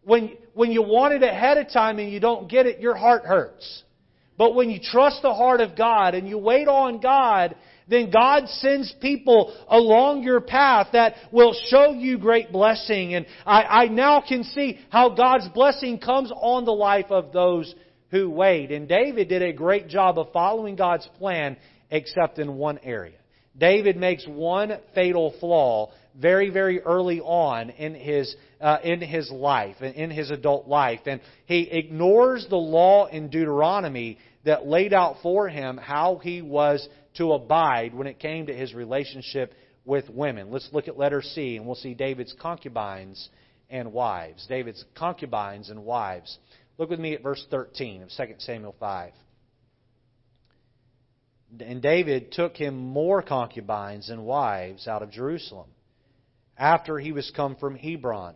When, when you want it ahead of time and you don't get it, your heart hurts. But when you trust the heart of God and you wait on God, then God sends people along your path that will show you great blessing. And I, I now can see how God's blessing comes on the life of those who wait. And David did a great job of following God's plan, except in one area. David makes one fatal flaw very, very early on in his, uh, in his life, in his adult life. And he ignores the law in Deuteronomy that laid out for him how he was to abide when it came to his relationship with women. Let's look at letter C, and we'll see David's concubines and wives. David's concubines and wives. Look with me at verse 13 of 2 Samuel 5. And David took him more concubines and wives out of Jerusalem after he was come from Hebron.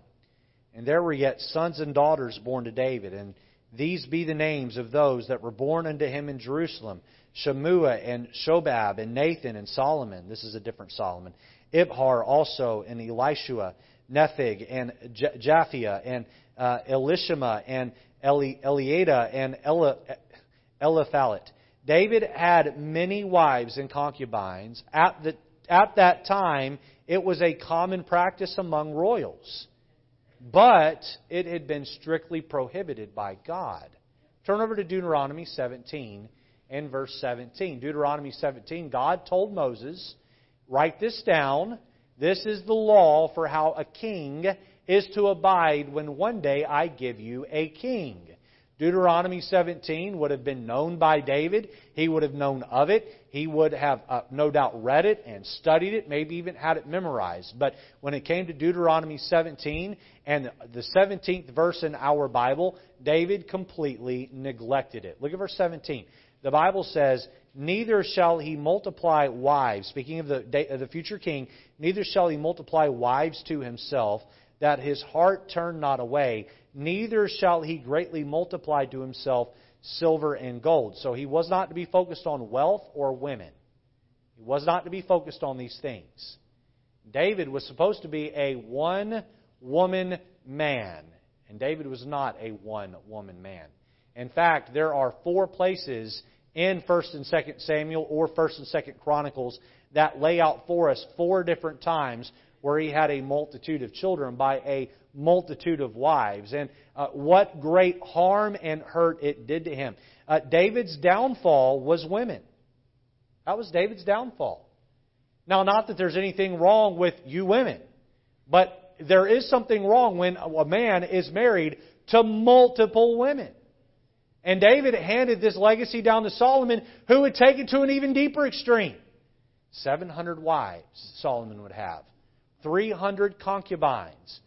And there were yet sons and daughters born to David, and these be the names of those that were born unto him in Jerusalem Shemua and Shobab and Nathan and Solomon. This is a different Solomon. Ibhar also and Elishua, Nepheg and Japhia and uh, Elishama and Eli- Eliada and Eliphalet. David had many wives and concubines. At, the, at that time, it was a common practice among royals. But it had been strictly prohibited by God. Turn over to Deuteronomy 17 and verse 17. Deuteronomy 17, God told Moses, Write this down. This is the law for how a king is to abide when one day I give you a king. Deuteronomy 17 would have been known by David. He would have known of it. He would have uh, no doubt read it and studied it, maybe even had it memorized. But when it came to Deuteronomy 17 and the 17th verse in our Bible, David completely neglected it. Look at verse 17. the Bible says, Neither shall he multiply wives. Speaking of the, of the future king, neither shall he multiply wives to himself, that his heart turn not away. Neither shall he greatly multiply to himself silver and gold. So he was not to be focused on wealth or women. He was not to be focused on these things. David was supposed to be a one woman man, and David was not a one woman man. In fact, there are four places in 1st and 2nd Samuel or 1st and 2nd Chronicles that lay out for us four different times where he had a multitude of children by a multitude of wives, and uh, what great harm and hurt it did to him. Uh, David's downfall was women. That was David's downfall. Now, not that there's anything wrong with you women, but there is something wrong when a man is married to multiple women. And David handed this legacy down to Solomon, who would take it to an even deeper extreme. 700 wives Solomon would have, 300 concubines.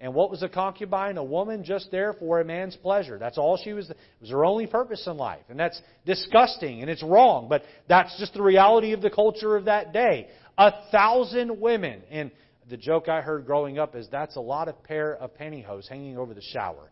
And what was a concubine? A woman just there for a man's pleasure. That's all she was. It was her only purpose in life. And that's disgusting and it's wrong, but that's just the reality of the culture of that day. A thousand women. And the joke I heard growing up is that's a lot of pair of pantyhose hanging over the shower.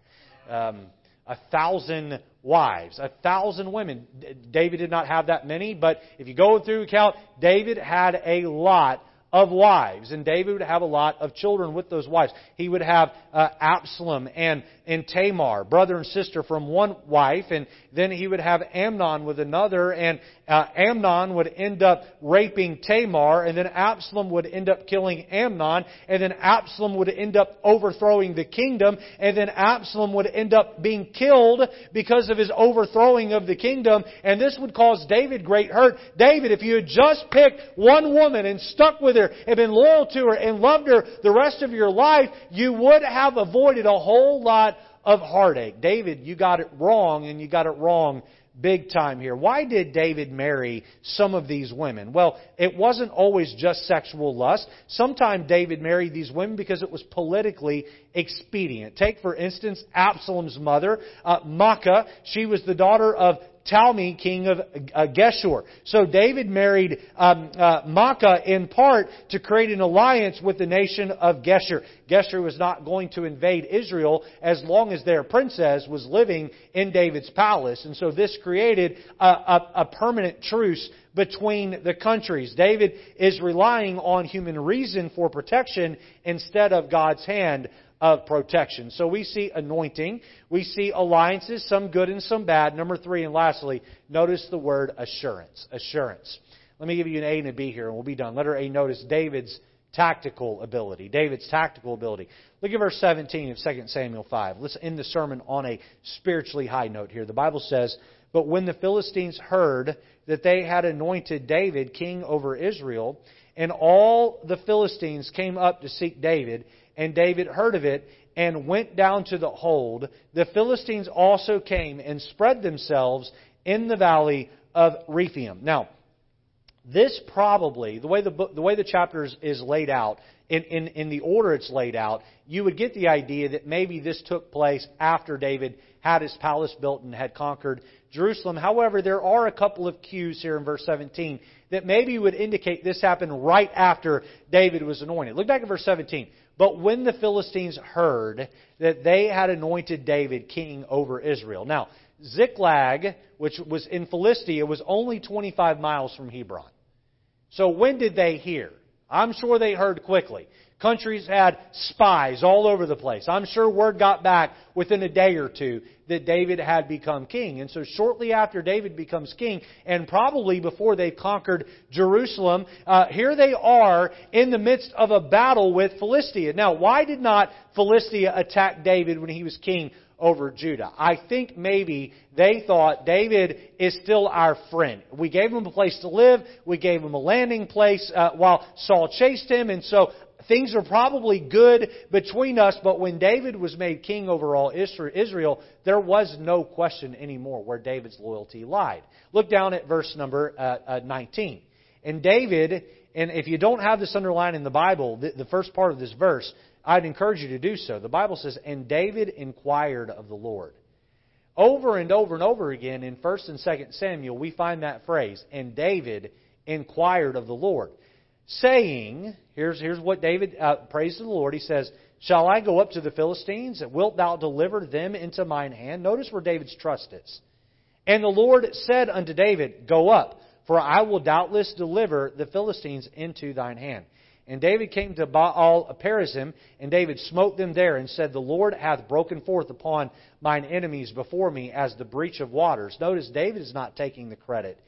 Um, a thousand wives, a thousand women. David did not have that many, but if you go through account, David had a lot of wives, and David would have a lot of children with those wives. He would have uh, Absalom and, and Tamar, brother and sister from one wife, and then he would have Amnon with another, and uh, Amnon would end up raping Tamar, and then Absalom would end up killing Amnon, and then Absalom would end up overthrowing the kingdom, and then Absalom would end up being killed because of his overthrowing of the kingdom, and this would cause David great hurt. David, if you had just picked one woman and stuck with her and been loyal to her and loved her the rest of your life, you would have avoided a whole lot of heartache. David, you got it wrong, and you got it wrong big time here. Why did David marry some of these women? Well, it wasn't always just sexual lust. Sometimes David married these women because it was politically expedient. Take, for instance, Absalom's mother, uh, Maacah. She was the daughter of Talmai, king of uh, Geshur. So David married um, uh, Maacah in part to create an alliance with the nation of Geshur. Geshur was not going to invade Israel as long as their princess was living in David's palace. And so this created a, a, a permanent truce between the countries. David is relying on human reason for protection instead of God's hand of protection. So we see anointing, we see alliances, some good and some bad. Number three, and lastly, notice the word assurance. Assurance. Let me give you an A and a B here, and we'll be done. Letter A, notice David's tactical ability. David's tactical ability. Look at verse 17 of 2 Samuel 5. Let's end the sermon on a spiritually high note here. The Bible says, But when the Philistines heard that they had anointed David king over Israel, and all the Philistines came up to seek David, and David heard of it and went down to the hold. The Philistines also came and spread themselves in the valley of Rephaim. Now, this probably, the way the, book, the, way the chapter is laid out, in, in, in the order it's laid out, you would get the idea that maybe this took place after David had his palace built and had conquered Jerusalem. However, there are a couple of cues here in verse 17 that maybe would indicate this happened right after David was anointed. Look back at verse 17. But when the Philistines heard that they had anointed David king over Israel. Now, Ziklag, which was in Philistia, was only 25 miles from Hebron. So when did they hear? I'm sure they heard quickly. Countries had spies all over the place. I'm sure word got back within a day or two that David had become king. And so shortly after David becomes king, and probably before they've conquered Jerusalem, uh, here they are in the midst of a battle with Philistia. Now, why did not Philistia attack David when he was king over Judah. I think maybe they thought David is still our friend. We gave him a place to live. We gave him a landing place uh, while Saul chased him. And so things are probably good between us, but when David was made king over all Israel, there was no question anymore where David's loyalty lied. Look down at verse number uh, uh, 19. And David, and if you don't have this underlined in the Bible, the, the first part of this verse, I'd encourage you to do so. The Bible says, And David inquired of the Lord. Over and over and over again in 1st and 2nd Samuel, we find that phrase, and David inquired of the Lord, saying, here's, here's what David uh, prays to the Lord. He says, Shall I go up to the Philistines? Wilt thou deliver them into mine hand? Notice where David's trust is. And the Lord said unto David, Go up, for I will doubtless deliver the Philistines into thine hand. And David came to Baal Perazim, and David smote them there, and said, The Lord hath broken forth upon mine enemies before me as the breach of waters. Notice David is not taking the credit.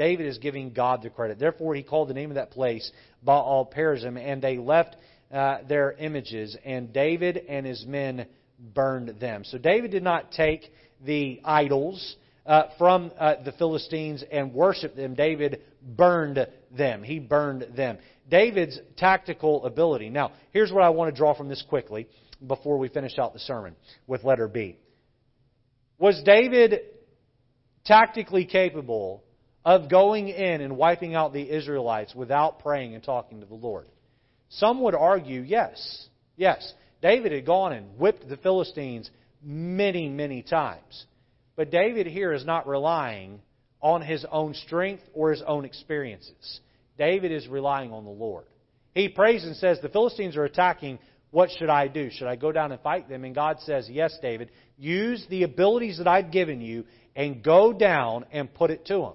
David is giving God the credit. Therefore, he called the name of that place Baal Perazim, and they left uh, their images, and David and his men burned them. So David did not take the idols uh, from uh, the Philistines and worship them. David burned them. He burned them. David's tactical ability. Now, here's what I want to draw from this quickly before we finish out the sermon with letter B. Was David tactically capable of going in and wiping out the Israelites without praying and talking to the Lord? Some would argue yes. Yes. David had gone and whipped the Philistines many, many times. But David here is not relying on his own strength or his own experiences. David is relying on the Lord. He prays and says, The Philistines are attacking. What should I do? Should I go down and fight them? And God says, Yes, David. Use the abilities that I've given you and go down and put it to them.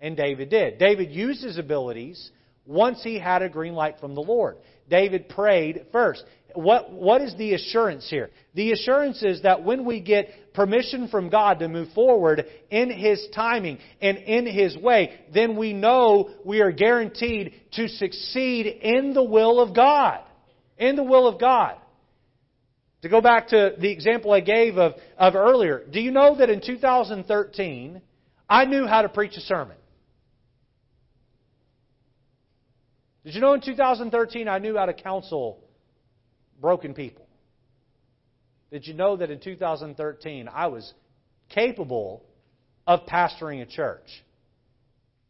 And David did. David used his abilities once he had a green light from the Lord. David prayed first. What, what is the assurance here? The assurance is that when we get permission from God to move forward in His timing and in His way, then we know we are guaranteed to succeed in the will of God. In the will of God. To go back to the example I gave of, of earlier, do you know that in 2013, I knew how to preach a sermon? Did you know in 2013 I knew how to counsel broken people? Did you know that in 2013 I was capable of pastoring a church?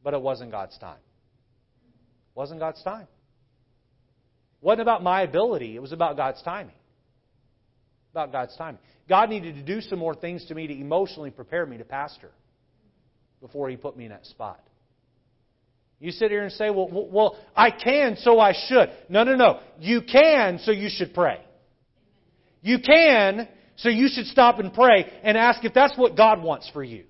But it wasn't God's time. It wasn't God's time. It wasn't about my ability, it was about God's timing. About God's timing. God needed to do some more things to me to emotionally prepare me to pastor before He put me in that spot. You sit here and say, well, well, I can, so I should. No, no, no. You can, so you should pray. You can, so you should stop and pray and ask if that's what God wants for you.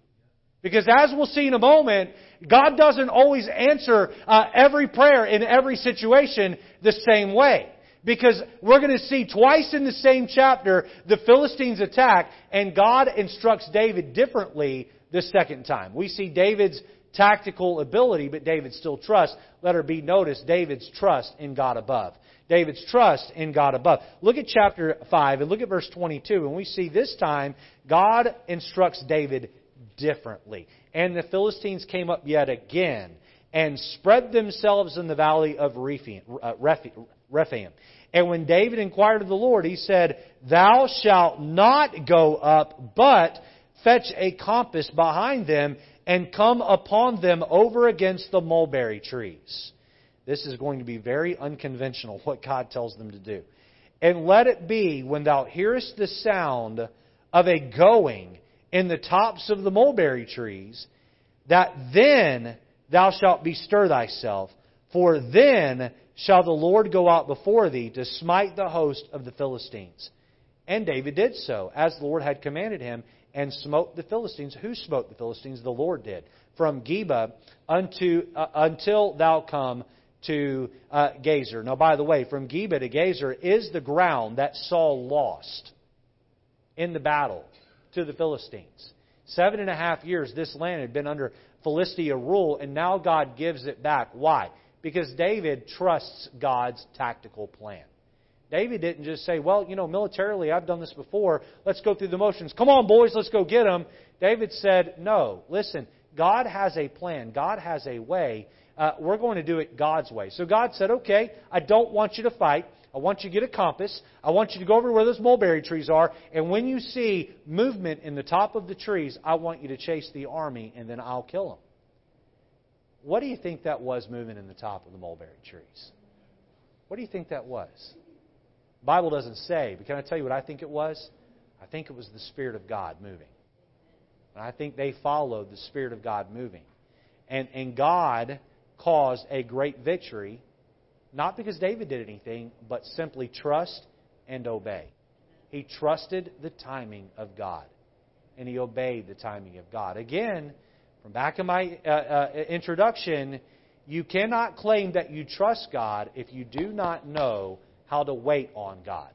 Because as we'll see in a moment, God doesn't always answer uh, every prayer in every situation the same way. Because we're going to see twice in the same chapter the Philistines attack, and God instructs David differently the second time. We see David's tactical ability, but David still trusts. Let her be noticed David's trust in God above. David's trust in God above. Look at chapter 5 and look at verse 22, and we see this time God instructs David differently. And the Philistines came up yet again and spread themselves in the valley of uh, Rephaim. And when David inquired of the Lord, he said, Thou shalt not go up, but fetch a compass behind them and come upon them over against the mulberry trees. This is going to be very unconventional, what God tells them to do. And let it be, when thou hearest the sound of a going in the tops of the mulberry trees, that then thou shalt bestir thyself, for then shall the Lord go out before thee to smite the host of the Philistines. And David did so, as the Lord had commanded him, and smote the Philistines. Who smote the Philistines? The Lord did. From Geba unto, uh, until thou come to uh, Gazer. Now, by the way, from Geba to Gazer is the ground that Saul lost in the battle to the Philistines. Seven and a half years this land had been under Philistia rule, and now God gives it back. Why? Because David trusts God's tactical plan. David didn't just say, well, you know, militarily, I've done this before. Let's go through the motions. Come on, boys, let's go get them. David said, no, listen, God has a plan. God has a way. Uh, we're going to do it God's way. So God said, okay, I don't want you to fight. I want you to get a compass. I want you to go over where those mulberry trees are. And when you see movement in the top of the trees, I want you to chase the army, and then I'll kill them. What do you think that was moving in the top of the mulberry trees? What do you think that was? Bible doesn't say, but can I tell you what I think it was? I think it was the Spirit of God moving. And I think they followed the Spirit of God moving. And, and God caused a great victory, not because David did anything, but simply trust and obey. He trusted the timing of God, and he obeyed the timing of God. Again, from back in my uh, uh, introduction, you cannot claim that you trust God if you do not know how to wait on God.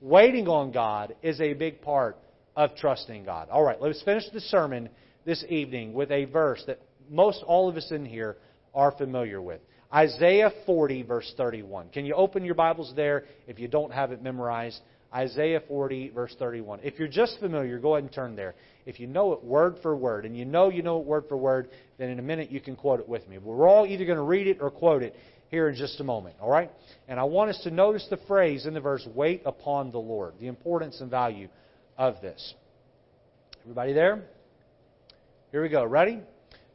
Waiting on God is a big part of trusting God. All right, let's finish the sermon this evening with a verse that most all of us in here are familiar with. Isaiah 40, verse 31. Can you open your Bibles there if you don't have it memorized? Isaiah 40, verse 31. If you're just familiar, go ahead and turn there. If you know it word for word, and you know you know it word for word, then in a minute you can quote it with me. We're all either going to read it or quote it here in just a moment, all right? And I want us to notice the phrase in the verse, wait upon the Lord, the importance and value of this. Everybody there? Here we go. Ready?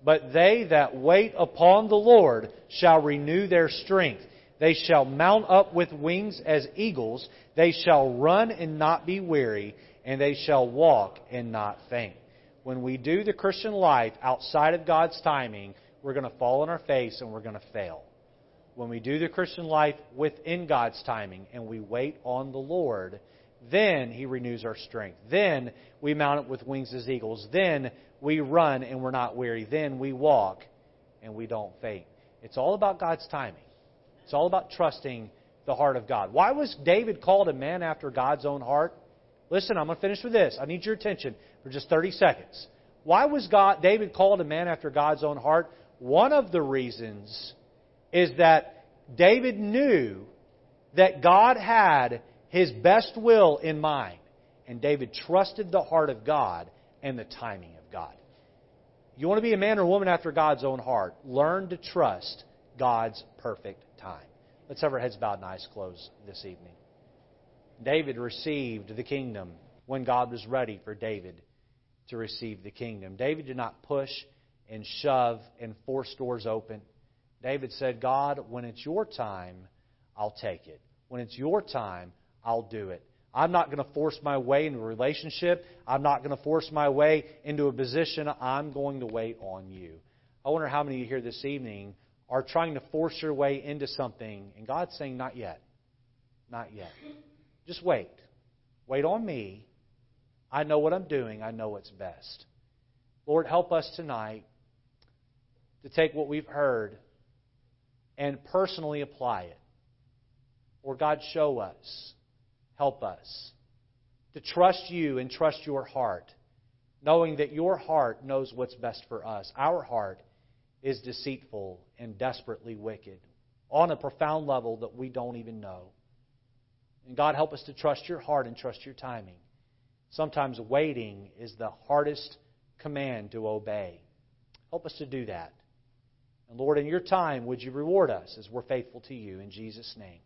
But they that wait upon the Lord shall renew their strength. They shall mount up with wings as eagles. They shall run and not be weary, and they shall walk and not faint. When we do the Christian life outside of God's timing, we're going to fall on our face and we're going to fail. When we do the Christian life within God's timing and we wait on the Lord, then He renews our strength. Then we mount up with wings as eagles. Then we run and we're not weary. Then we walk and we don't faint. It's all about God's timing. It's all about trusting the heart of God. Why was David called a man after God's own heart? Listen, I'm going to finish with this. I need your attention for just 30 seconds. Why was God, David called a man after God's own heart? One of the reasons is that David knew that God had his best will in mind. And David trusted the heart of God and the timing of God. You want to be a man or woman after God's own heart, learn to trust God's perfect time. Let's have our heads bowed and eyes closed this evening. David received the kingdom when God was ready for David to receive the kingdom. David did not push and shove and force doors open. David said, God, when it's your time, I'll take it. When it's your time, I'll do it. I'm not going to force my way into a relationship. I'm not going to force my way into a position. I'm going to wait on you. I wonder how many of you here this evening are trying to force your way into something, and God's saying, Not yet. Not yet. Just wait. Wait on me. I know what I'm doing, I know what's best. Lord, help us tonight to take what we've heard and personally apply it. Or God, show us, help us to trust you and trust your heart, knowing that your heart knows what's best for us. Our heart is deceitful and desperately wicked on a profound level that we don't even know. And God, help us to trust your heart and trust your timing. Sometimes waiting is the hardest command to obey. Help us to do that. And Lord, in your time, would you reward us as we're faithful to you in Jesus' name?